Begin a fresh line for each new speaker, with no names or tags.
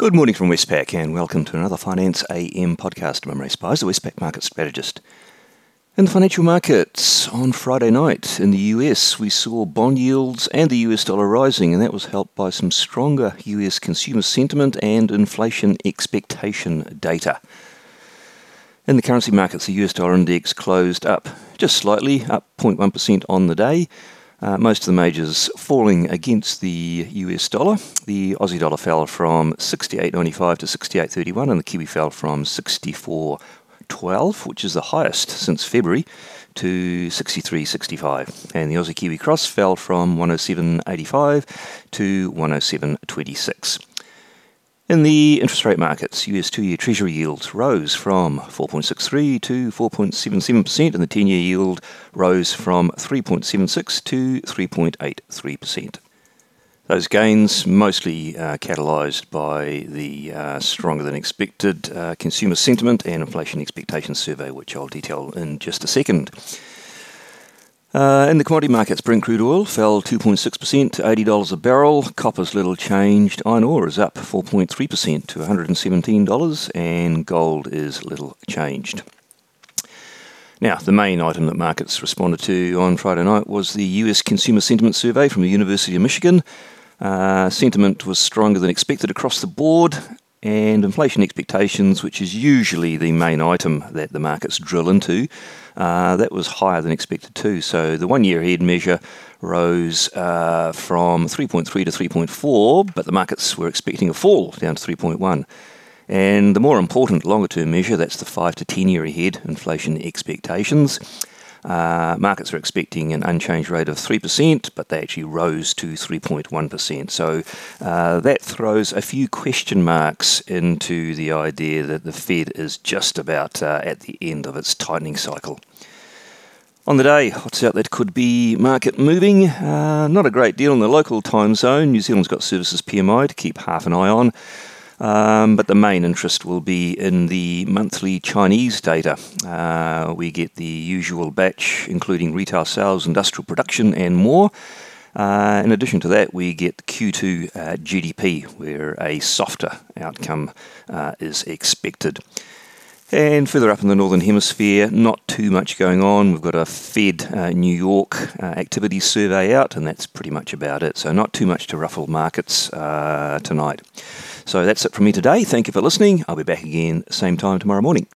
Good morning from Westpac and welcome to another Finance AM podcast. I'm Imre Speizer, the Westpac market strategist. In the financial markets on Friday night in the US, we saw bond yields and the US dollar rising, and that was helped by some stronger US consumer sentiment and inflation expectation data. In the currency markets, the US dollar index closed up just slightly, up 0.1% on the day. Uh, most of the majors falling against the US dollar. The Aussie dollar fell from 68.95 to 68.31, and the Kiwi fell from 64.12, which is the highest since February, to 63.65. And the Aussie Kiwi cross fell from 107.85 to 107.26. In the interest rate markets, US two year Treasury yields rose from 4.63 to 4.77%, and the 10 year yield rose from 3.76 to 3.83%. Those gains mostly uh, catalysed by the uh, stronger than expected uh, consumer sentiment and inflation expectations survey, which I'll detail in just a second. Uh, in the commodity markets, Brent crude oil fell 2.6% to $80 a barrel. Copper's little changed. Iron ore is up 4.3% to $117, and gold is little changed. Now, the main item that markets responded to on Friday night was the US Consumer Sentiment Survey from the University of Michigan. Uh, sentiment was stronger than expected across the board, and inflation expectations, which is usually the main item that the markets drill into, uh, that was higher than expected too. So the one year ahead measure rose uh, from 3.3 to 3.4, but the markets were expecting a fall down to 3.1. And the more important longer term measure, that's the 5 to 10 year ahead inflation expectations. Uh, markets are expecting an unchanged rate of 3%, but they actually rose to 3.1%. So uh, that throws a few question marks into the idea that the Fed is just about uh, at the end of its tightening cycle. On the day, what's out that could be market moving? Uh, not a great deal in the local time zone. New Zealand's got services PMI to keep half an eye on. Um, but the main interest will be in the monthly Chinese data. Uh, we get the usual batch, including retail sales, industrial production, and more. Uh, in addition to that, we get Q2 uh, GDP, where a softer outcome uh, is expected. And further up in the Northern Hemisphere, not too much going on. We've got a Fed uh, New York uh, activity survey out, and that's pretty much about it. So, not too much to ruffle markets uh, tonight. So, that's it from me today. Thank you for listening. I'll be back again same time tomorrow morning.